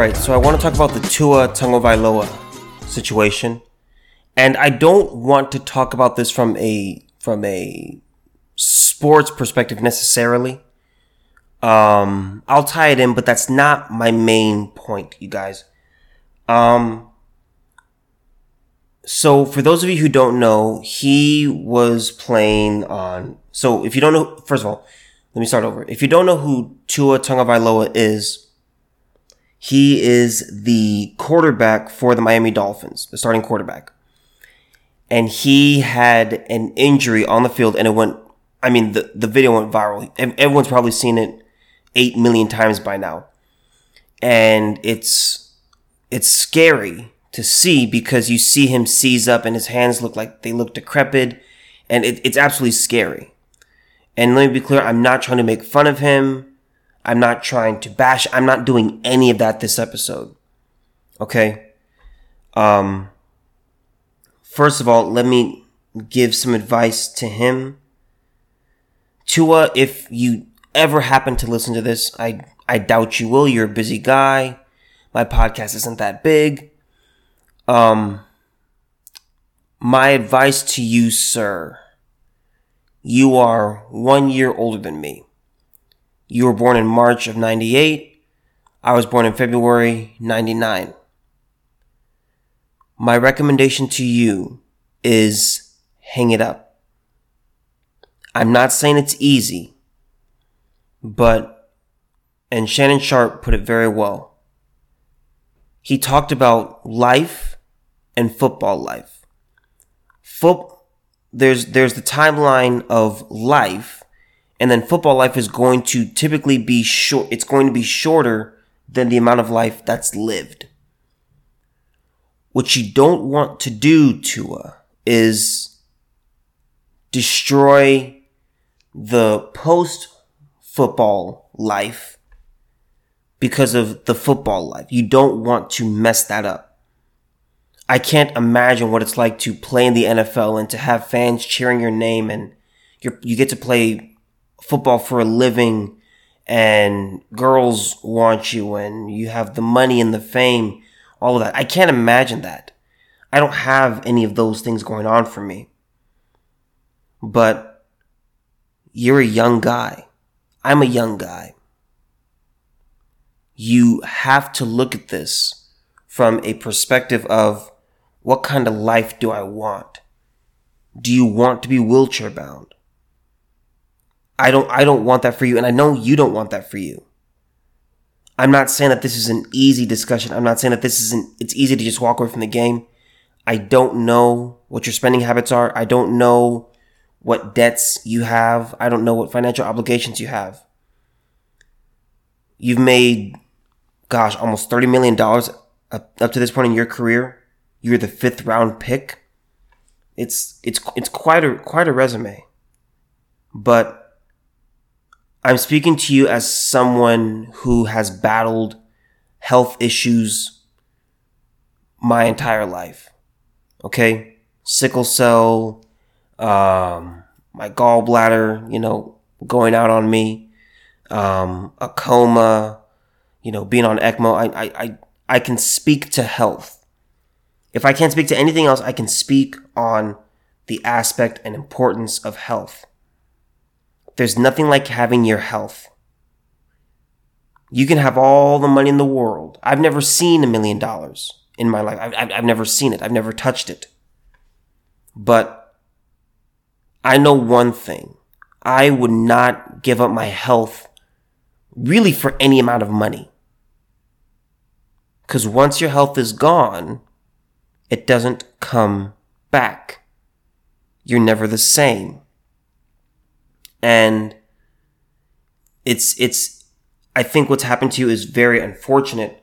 Right, so I want to talk about the Tua Tagovailoa situation, and I don't want to talk about this from a from a sports perspective necessarily. Um, I'll tie it in, but that's not my main point, you guys. Um, so for those of you who don't know, he was playing on. So if you don't know, first of all, let me start over. If you don't know who Tua Tagovailoa is, he is the quarterback for the Miami Dolphins, the starting quarterback. And he had an injury on the field and it went, I mean, the, the video went viral. Everyone's probably seen it 8 million times by now. And it's, it's scary to see because you see him seize up and his hands look like they look decrepit and it, it's absolutely scary. And let me be clear, I'm not trying to make fun of him. I'm not trying to bash. I'm not doing any of that this episode. Okay. Um, first of all, let me give some advice to him. Tua, if you ever happen to listen to this, I, I doubt you will. You're a busy guy. My podcast isn't that big. Um, my advice to you, sir, you are one year older than me. You were born in March of 98. I was born in February 99. My recommendation to you is hang it up. I'm not saying it's easy, but, and Shannon Sharpe put it very well. He talked about life and football life. Foot, there's, there's the timeline of life and then football life is going to typically be short. It's going to be shorter than the amount of life that's lived. What you don't want to do, Tua, is destroy the post football life because of the football life. You don't want to mess that up. I can't imagine what it's like to play in the NFL and to have fans cheering your name and you you get to play football for a living and girls want you and you have the money and the fame, all of that. I can't imagine that. I don't have any of those things going on for me. But you're a young guy. I'm a young guy. You have to look at this from a perspective of what kind of life do I want? Do you want to be wheelchair bound? I don't I don't want that for you and I know you don't want that for you. I'm not saying that this is an easy discussion. I'm not saying that this isn't it's easy to just walk away from the game. I don't know what your spending habits are. I don't know what debts you have. I don't know what financial obligations you have. You've made gosh, almost 30 million dollars up, up to this point in your career. You're the fifth round pick. It's it's it's quite a quite a resume. But I'm speaking to you as someone who has battled health issues my entire life. Okay? Sickle cell, um, my gallbladder, you know, going out on me, um, a coma, you know, being on ECMO. I, I, I, I can speak to health. If I can't speak to anything else, I can speak on the aspect and importance of health. There's nothing like having your health. You can have all the money in the world. I've never seen a million dollars in my life. I've, I've never seen it. I've never touched it. But I know one thing. I would not give up my health really for any amount of money. Because once your health is gone, it doesn't come back. You're never the same and it's it's I think what's happened to you is very unfortunate,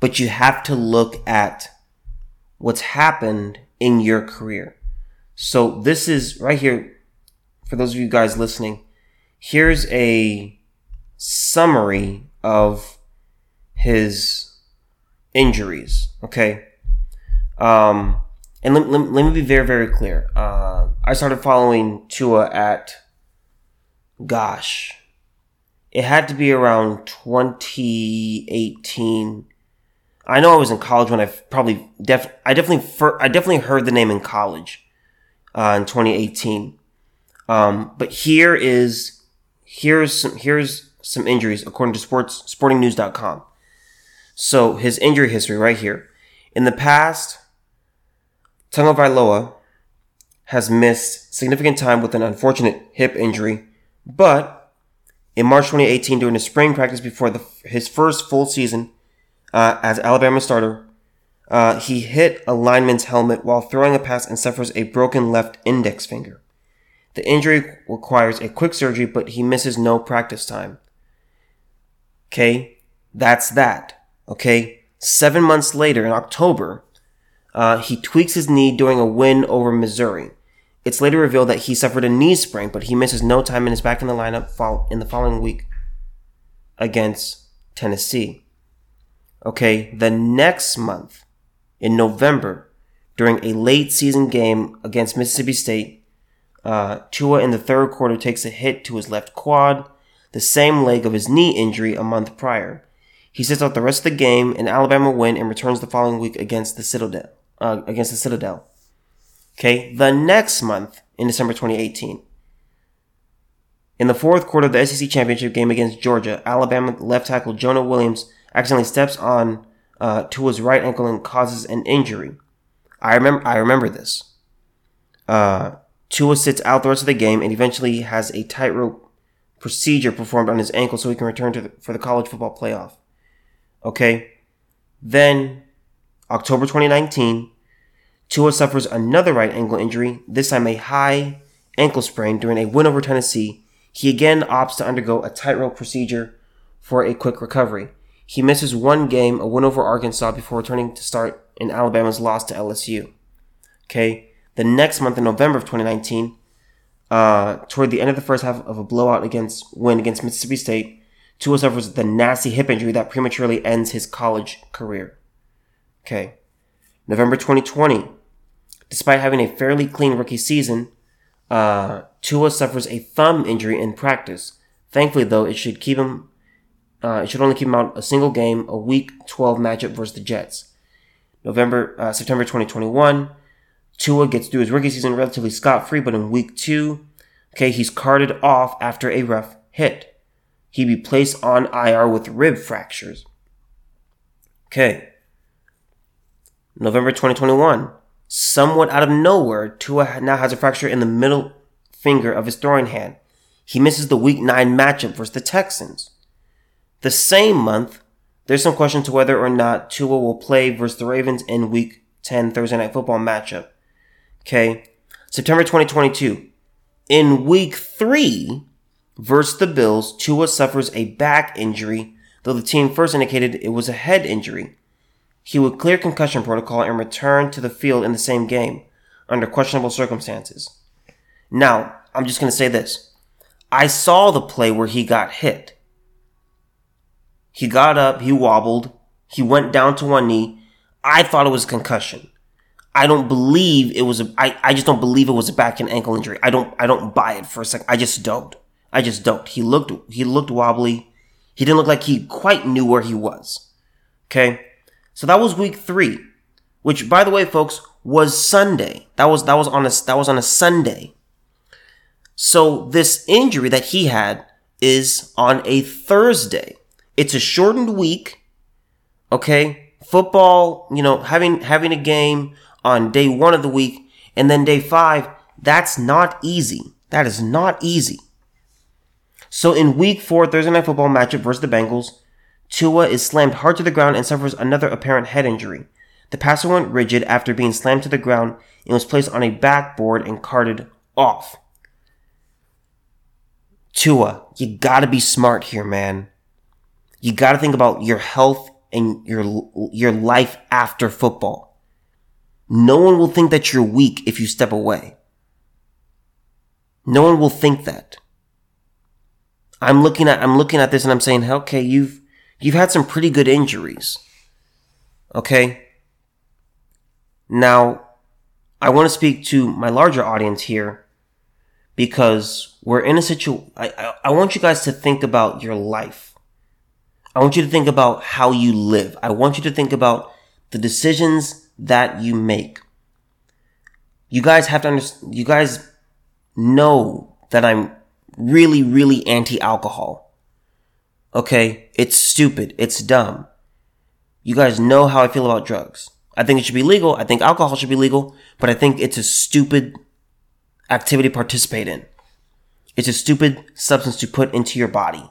but you have to look at what's happened in your career. So this is right here for those of you guys listening. Here's a summary of his injuries. Okay. Um, and let, let, let me be very, very clear. Uh, I started following Tua at gosh, it had to be around 2018, I know I was in college when I probably def I definitely fir- I definitely heard the name in college uh, in 2018. Um, but here is here's some here's some injuries according to sports sportingnews.com. So his injury history right here. In the past, Tagovailoa has missed significant time with an unfortunate hip injury, but in March 2018, during a spring practice before the, his first full season uh, as Alabama starter, uh, he hit a lineman's helmet while throwing a pass and suffers a broken left index finger. The injury requires a quick surgery, but he misses no practice time. Okay, that's that. Okay, seven months later in October, uh, he tweaks his knee during a win over Missouri. It's later revealed that he suffered a knee sprain, but he misses no time and is back in the lineup in the following week against Tennessee. Okay, the next month, in November, during a late season game against Mississippi State, uh, Tua in the third quarter takes a hit to his left quad, the same leg of his knee injury a month prior. He sits out the rest of the game, and Alabama win and returns the following week against the Citadel. Uh, against the Citadel. Okay, the next month in December 2018. In the fourth quarter of the SEC championship game against Georgia, Alabama left tackle Jonah Williams accidentally steps on uh, Tua's right ankle and causes an injury. I remember. I remember this. Uh, Tua sits out the rest of the game and eventually has a tightrope procedure performed on his ankle so he can return to the, for the college football playoff. Okay. Then, October 2019, Tua suffers another right ankle injury, this time a high ankle sprain during a win over Tennessee. He again opts to undergo a tightrope procedure for a quick recovery. He misses one game, a win over Arkansas, before returning to start in Alabama's loss to LSU. Okay, the next month in November of 2019, uh, toward the end of the first half of a blowout against win against Mississippi State, Tua suffers the nasty hip injury that prematurely ends his college career. Okay, November 2020, despite having a fairly clean rookie season, uh, Tua suffers a thumb injury in practice. Thankfully, though, it should keep him uh, it should only keep him out a single game, a Week 12 matchup versus the Jets. November, uh, September 2021, Tua gets through his rookie season relatively scot free, but in Week 2, okay, he's carted off after a rough hit. He'd be placed on IR with rib fractures. Okay. November 2021, somewhat out of nowhere, Tua now has a fracture in the middle finger of his throwing hand. He misses the Week 9 matchup versus the Texans. The same month, there's some question to whether or not Tua will play versus the Ravens in Week 10 Thursday Night Football matchup. Okay, September 2022. In Week 3 versus the Bills, Tua suffers a back injury, though the team first indicated it was a head injury. He would clear concussion protocol and return to the field in the same game under questionable circumstances. Now, I'm just going to say this. I saw the play where he got hit. He got up, he wobbled, he went down to one knee. I thought it was concussion. I don't believe it was a I, I just don't believe it was a back and ankle injury. I don't I don't buy it for a second. I just don't. I just don't. He looked he looked wobbly. He didn't look like he quite knew where he was. Okay? So that was week 3, which by the way folks was Sunday. That was that was on a that was on a Sunday. So this injury that he had is on a Thursday. It's a shortened week. Okay. Football, you know, having, having a game on day one of the week and then day five, that's not easy. That is not easy. So in week four, Thursday night football matchup versus the Bengals, Tua is slammed hard to the ground and suffers another apparent head injury. The passer went rigid after being slammed to the ground and was placed on a backboard and carted off. Tua, you gotta be smart here, man you got to think about your health and your your life after football. No one will think that you're weak if you step away. No one will think that. I'm looking at I'm looking at this and I'm saying, okay, you've you've had some pretty good injuries. Okay? Now, I want to speak to my larger audience here because we're in a situation I, I, want you guys to think about your life I want you to think about how you live. I want you to think about the decisions that you make. You guys have to understand, you guys know that I'm really, really anti alcohol. Okay? It's stupid. It's dumb. You guys know how I feel about drugs. I think it should be legal. I think alcohol should be legal, but I think it's a stupid activity to participate in. It's a stupid substance to put into your body.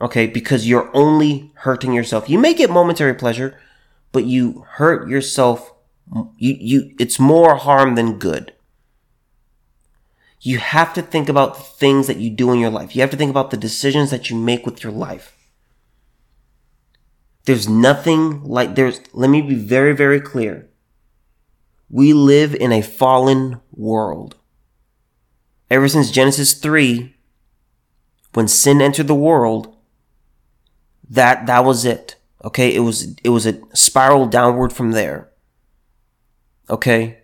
Okay, because you're only hurting yourself. You may get momentary pleasure, but you hurt yourself. You, you, it's more harm than good. You have to think about the things that you do in your life. You have to think about the decisions that you make with your life. There's nothing like there's, let me be very, very clear. We live in a fallen world. Ever since Genesis 3, when sin entered the world, that, that was it. Okay. It was, it was a spiral downward from there. Okay.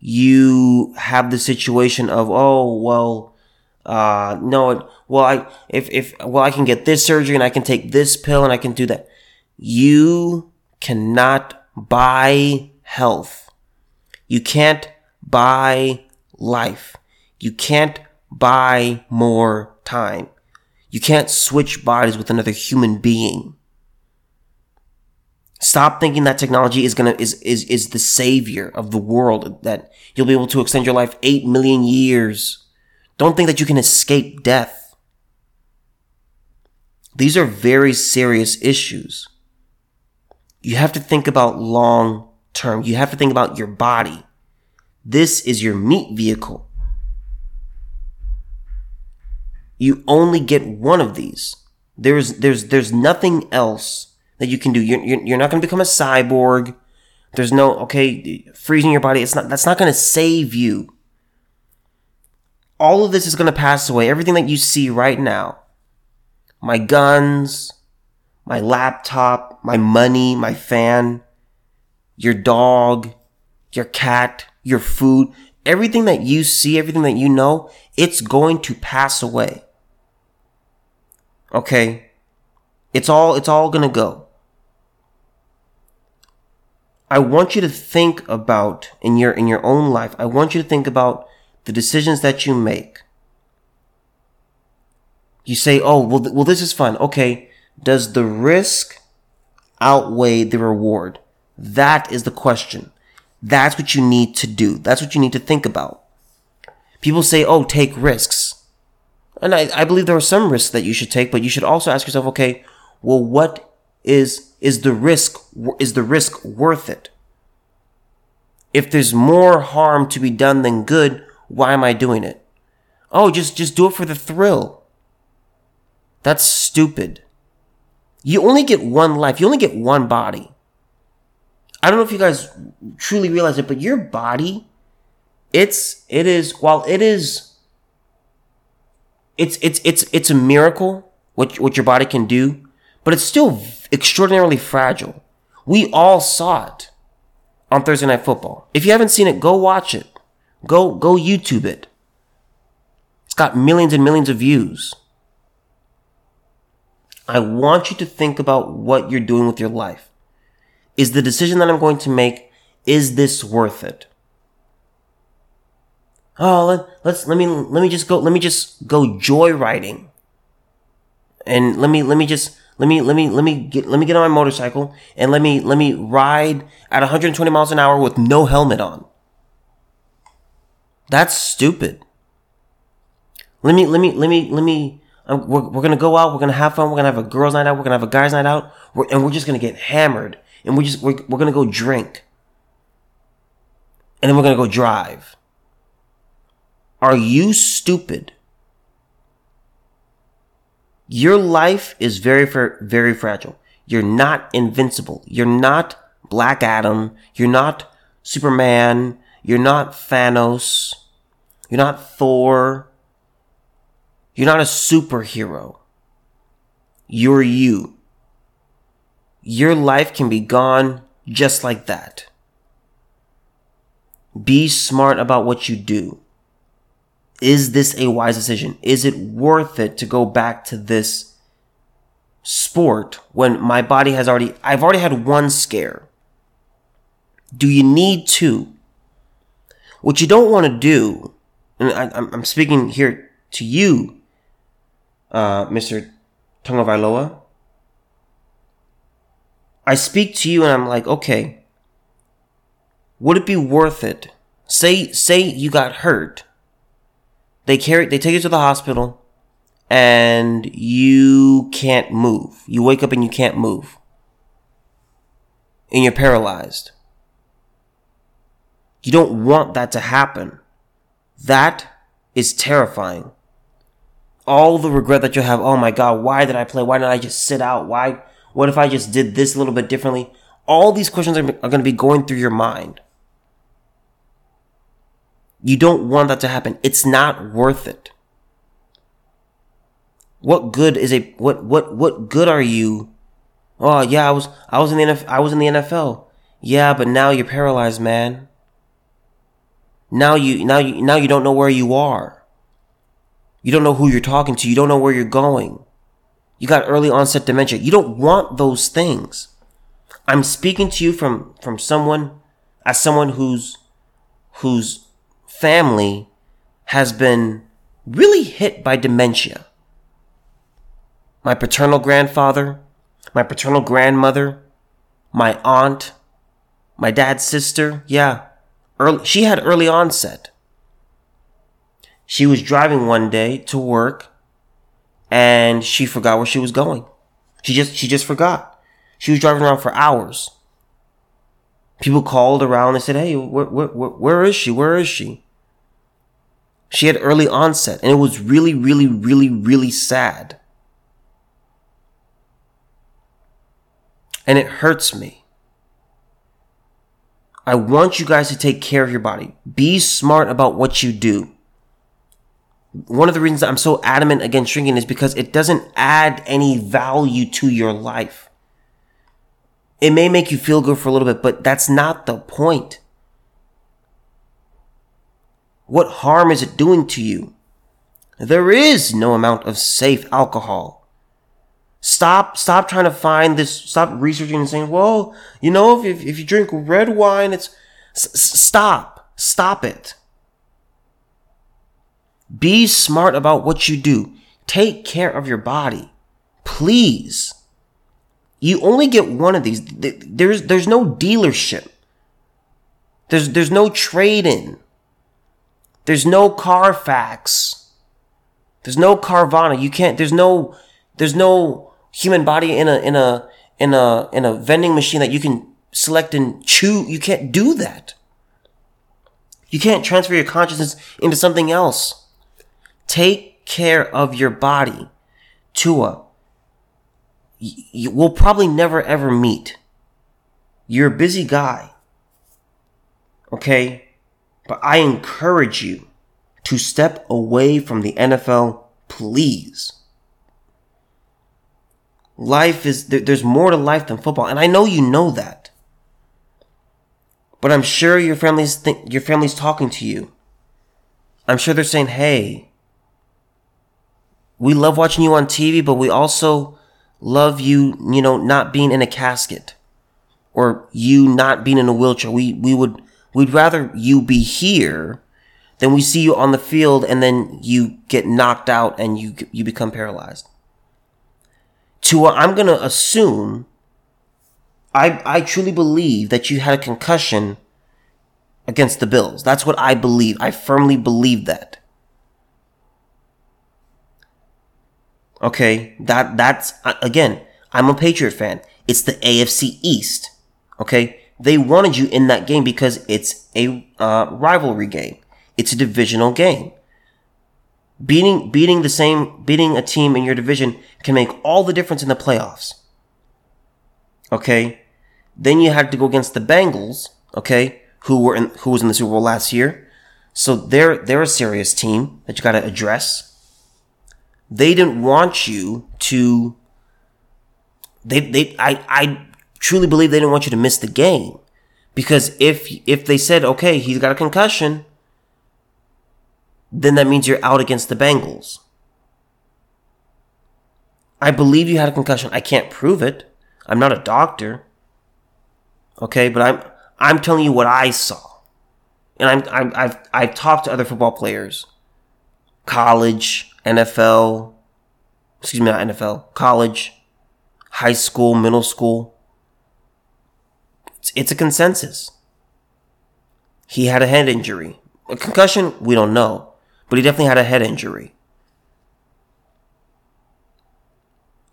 You have the situation of, oh, well, uh, no, it, well, I, if, if, well, I can get this surgery and I can take this pill and I can do that. You cannot buy health. You can't buy life. You can't buy more time. You can't switch bodies with another human being. Stop thinking that technology is gonna is is is the savior of the world that you'll be able to extend your life 8 million years. Don't think that you can escape death. These are very serious issues. You have to think about long term. You have to think about your body. This is your meat vehicle. You only get one of these. There's, there's, there's nothing else that you can do. You're, you're, you're not going to become a cyborg. There's no, okay, freezing your body. It's not, that's not going to save you. All of this is going to pass away. Everything that you see right now, my guns, my laptop, my money, my fan, your dog, your cat, your food, everything that you see, everything that you know, it's going to pass away. Okay? It's all, it's all gonna go. I want you to think about in your, in your own life, I want you to think about the decisions that you make. You say, oh, well, th- well, this is fun. Okay. Does the risk outweigh the reward? That is the question. That's what you need to do. That's what you need to think about. People say, oh, take risks. And I, I believe there are some risks that you should take, but you should also ask yourself, okay, well, what is, is the risk, is the risk worth it? If there's more harm to be done than good, why am I doing it? Oh, just, just do it for the thrill. That's stupid. You only get one life. You only get one body. I don't know if you guys truly realize it, but your body, it's, it is, while it is it's it's it's it's a miracle what what your body can do, but it's still extraordinarily fragile. We all saw it on Thursday Night Football. If you haven't seen it, go watch it. Go go YouTube it. It's got millions and millions of views. I want you to think about what you're doing with your life. Is the decision that I'm going to make is this worth it? oh let, let's let me let me just go let me just go joyriding and let me let me just let me let me let me get let me get on my motorcycle and let me let me ride at 120 miles an hour with no helmet on. That's stupid. Let me let me let me let me um, we're, we're gonna go out we're gonna have fun we're gonna have a girls night out we're gonna have a guys night out we're, and we're just gonna get hammered and we just we're, we're gonna go drink and then we're gonna go drive. Are you stupid? Your life is very, very fragile. You're not invincible. You're not Black Adam. You're not Superman. You're not Thanos. You're not Thor. You're not a superhero. You're you. Your life can be gone just like that. Be smart about what you do is this a wise decision? Is it worth it to go back to this sport when my body has already, I've already had one scare? Do you need two? What you don't want to do, and I, am speaking here to you, uh, Mr. Tagovailoa. I speak to you and I'm like, okay, would it be worth it? Say, say you got hurt. They carry, they take you to the hospital and you can't move. You wake up and you can't move. And you're paralyzed. You don't want that to happen. That is terrifying. All the regret that you have, oh my god, why did I play? Why didn't I just sit out? Why, what if I just did this a little bit differently? All these questions are, are going to be going through your mind. You don't want that to happen. It's not worth it. What good is a what what what good are you? Oh yeah, I was I was in the NFL, I was in the NFL. Yeah, but now you're paralyzed, man. Now you now you now you don't know where you are. You don't know who you're talking to. You don't know where you're going. You got early onset dementia. You don't want those things. I'm speaking to you from from someone as someone who's whose family has been really hit by dementia. My paternal grandfather, my paternal grandmother, my aunt, my dad's sister, yeah, early, she had early onset. She was driving one day to work and she forgot where she was going. She just, she just forgot. She was driving around for hours. People called around and said, Hey, where, where, where, is she? Where is she? She had early onset and it was really, really, really, really sad. And it hurts me. I want you guys to take care of your body. Be smart about what you do. One of the reasons I'm so adamant against drinking is because it doesn't add any value to your life. It may make you feel good for a little bit, but that's not the point. What harm is it doing to you? There is no amount of safe alcohol. Stop, stop trying to find this, stop researching and saying, well, you know, if, if you drink red wine, it's, stop, stop it. Be smart about what you do. Take care of your body. Please. You only get one of these. There's, there's no dealership. There's, there's no trade in. There's no Carfax. There's no Carvana. You can't, there's no, there's no human body in a in a in a in a vending machine that you can select and chew. You can't do that. You can't transfer your consciousness into something else. Take care of your body. Tua, you will probably never ever meet. You're a busy guy. Okay? But I encourage you to step away from the NFL, please. Life is there's more to life than football and i know you know that. But i'm sure your family's your family's talking to you. I'm sure they're saying hey we love watching you on tv but we also love you you know not being in a casket or you not being in a wheelchair. We we would we'd rather you be here than we see you on the field and then you get knocked out and you you become paralyzed Tua, I'm going to assume, I, I truly believe that you had a concussion against the Bills. That's what I believe. I firmly believe that. Okay, that that's again. I'm a Patriot fan. It's the AFC East. Okay, they wanted you in that game because it's a uh, rivalry game. It's a divisional game. Beating beating the same beating a team in your division can make all the difference in the playoffs. Okay? Then you had to go against the Bengals, okay, who were in who was in the Super Bowl last year. So they're they're a serious team that you got to address. They didn't want you to they they I I truly believe they didn't want you to miss the game. Because if if they said, "Okay, he's got a concussion," then that means you're out against the Bengals. I believe you had a concussion. I can't prove it. I'm not a doctor. Okay, but I'm I'm telling you what I saw, and I'm, I'm I've I've talked to other football players, college, NFL, excuse me, not NFL, college, high school, middle school. It's, it's a consensus. He had a head injury, a concussion. We don't know, but he definitely had a head injury.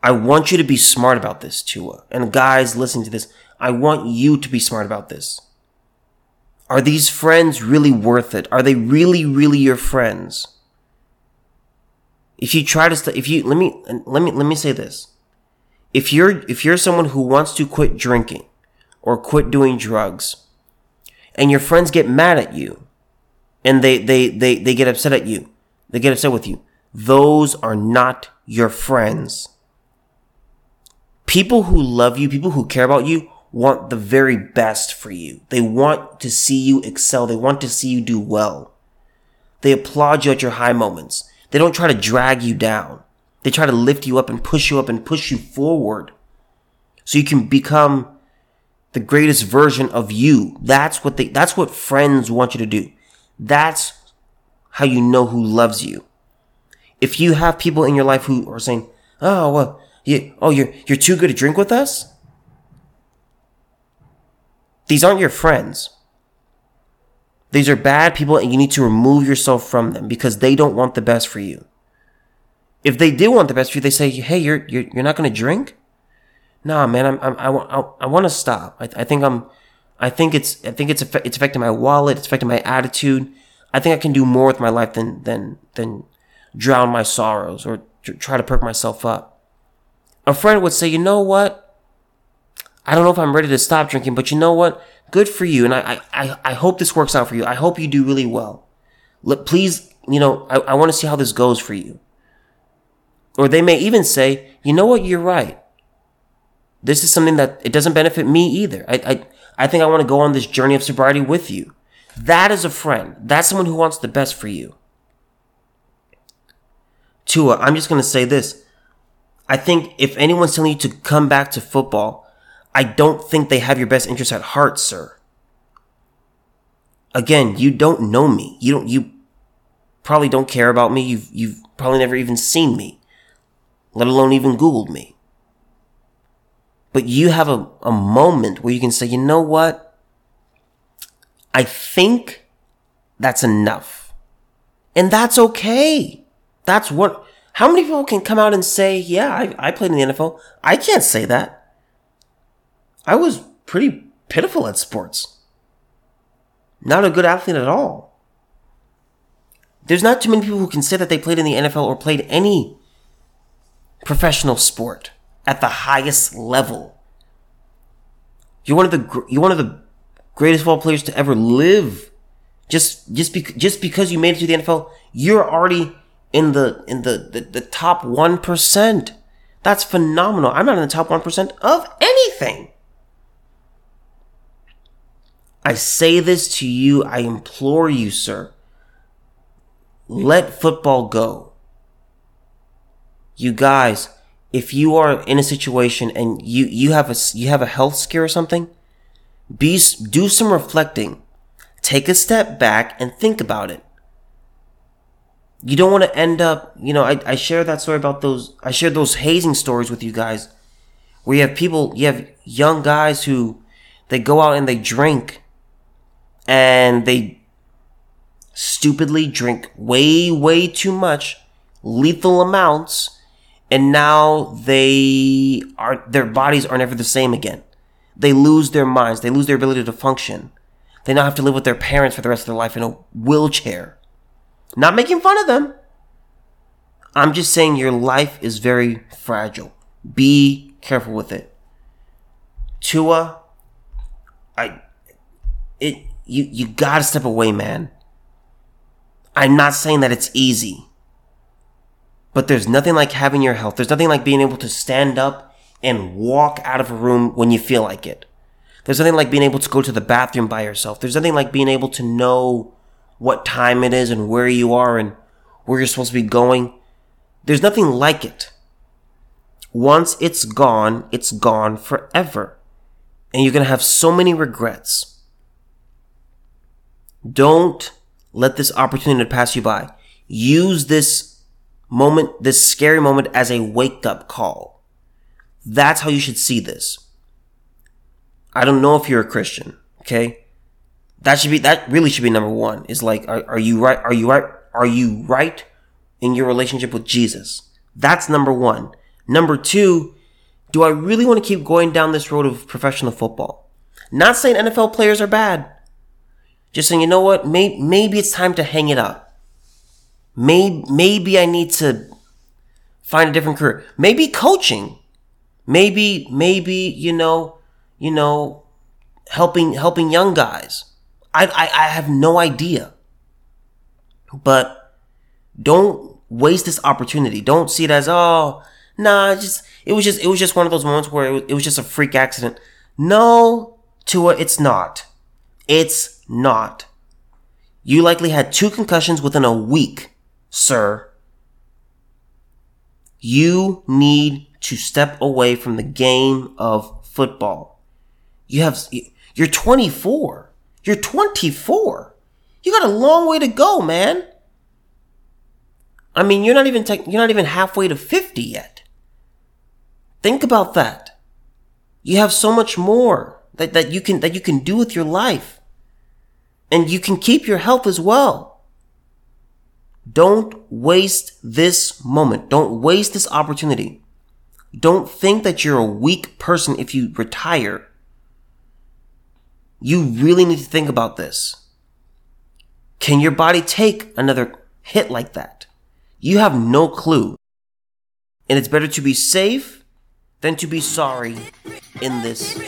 I want you to be smart about this, Tua. And guys listening to this, I want you to be smart about this. Are these friends really worth it? Are they really, really your friends? If you try to, st- if you let me let me let me say this, if you're if you're someone who wants to quit drinking or quit doing drugs, and your friends get mad at you, and they they they they get upset at you, they get upset with you, those are not your friends people who love you, people who care about you, want the very best for you. They want to see you excel. They want to see you do well. They applaud you at your high moments. They don't try to drag you down. They try to lift you up and push you up and push you forward so you can become the greatest version of you. That's what they, that's what friends want you to do. That's how you know who loves you. If you have people in your life who are saying, Oh, well, you, oh, you're, you're too good to drink with us? These aren't your friends. These are bad people and you need to remove yourself from them because they don't want the best for you. If they do want the best for you, they say, hey, you're, you're, you're not going to drink? Nah, man, I'm, I'm, I, I, I want to stop. I, I think I'm, I think it's, I think it's, it's affecting my wallet. It's affecting my attitude. I think I can do more with my life than, than, than drown my sorrows or try to perk myself up a friend would say, you know what? I don't know if I'm ready to stop drinking, but you know what? Good for you. And I, I, I hope this works out for you. I hope you do really well. Please, you know, I, I want to see how this goes for you. Or they may even say, you know what? You're right. This is something that it doesn't benefit me either. I, I, I think I want to go on this journey of sobriety with you. That is a friend. That's someone who wants the best for you. Tua, I'm just going to say this. I think if anyone's telling you to come back to football, I don't think they have your best interest at heart, sir. Again, you don't know me. You don't, you probably don't care about me. You've, you've probably never even seen me, let alone even Googled me. But you have a, a moment where you can say, you know what? I think that's enough. And that's okay. That's what, how many people can come out and say, yeah, I, I played in the NFL? I can't say that. I was pretty pitiful at sports. Not a good athlete at all. There's not too many people who can say that they played in the NFL or played any professional sport at the highest level. You're one of the you're one of the greatest football players to ever live. Just just be, just because you made it to the NFL, you're already in the in the, the, the top 1%. That's phenomenal. I'm not in the top 1% of anything. I say this to you, I implore you, sir. Let football go. You guys, if you are in a situation and you, you have a, you have a health scare or something, be, do some reflecting. Take a step back and think about it you don't want to end up, you know, I, I share that story about those, I shared those hazing stories with you guys where you have people, you have young guys who they go out and they drink and they stupidly drink way, way too much, lethal amounts, and now they are, their bodies are never the same again. They lose their minds, they lose their ability to function. They now have to live with their parents for the rest of their life in a wheelchair. Not making fun of them. I'm just saying your life is very fragile. Be careful with it. Tua, I, it, you, you gotta step away, man. I'm not saying that it's easy. But there's nothing like having your health. There's nothing like being able to stand up and walk out of a room when you feel like it. There's nothing like being able to go to the bathroom by yourself. There's nothing like being able to know what time it is and where you are and where you're supposed to be going. There's nothing like it. once it's gone, it's gone forever. And you're going to have so many regrets. Don't let this opportunity pass you by. Use this moment, this scary moment as a wake up call. That's how you should see this. I don't know if you're a Christian, okay? That should be, that really should be number one is like, are, are you right? Are you right? Are you right in your relationship with Jesus? That's number one. Number two, do I really want to keep going down this road of professional football? Not saying NFL players are bad. Just saying, you know what? Maybe, maybe it's time to hang it up. Maybe, maybe I need to find a different career. Maybe coaching. Maybe, maybe, you know, you know, helping, helping young guys. I, I, I have no idea. But don't waste this opportunity. Don't see it as, oh, nah, just it was just it was just one of those moments where it was, it was just a freak accident. No, Tua, it's not. It's not. You likely had two concussions within a week, sir. You need to step away from the game of football. You have you're 24. You're 24. You got a long way to go, man. I mean, you're not even te- you're not even halfway to 50 yet. Think about that. You have so much more that, that you can that you can do with your life. And you can keep your health as well. Don't waste this moment. Don't waste this opportunity. Don't think that you're a weak person if you retire. You really need to think about this. Can your body take another hit like that? You have no clue. And it's better to be safe than to be sorry in this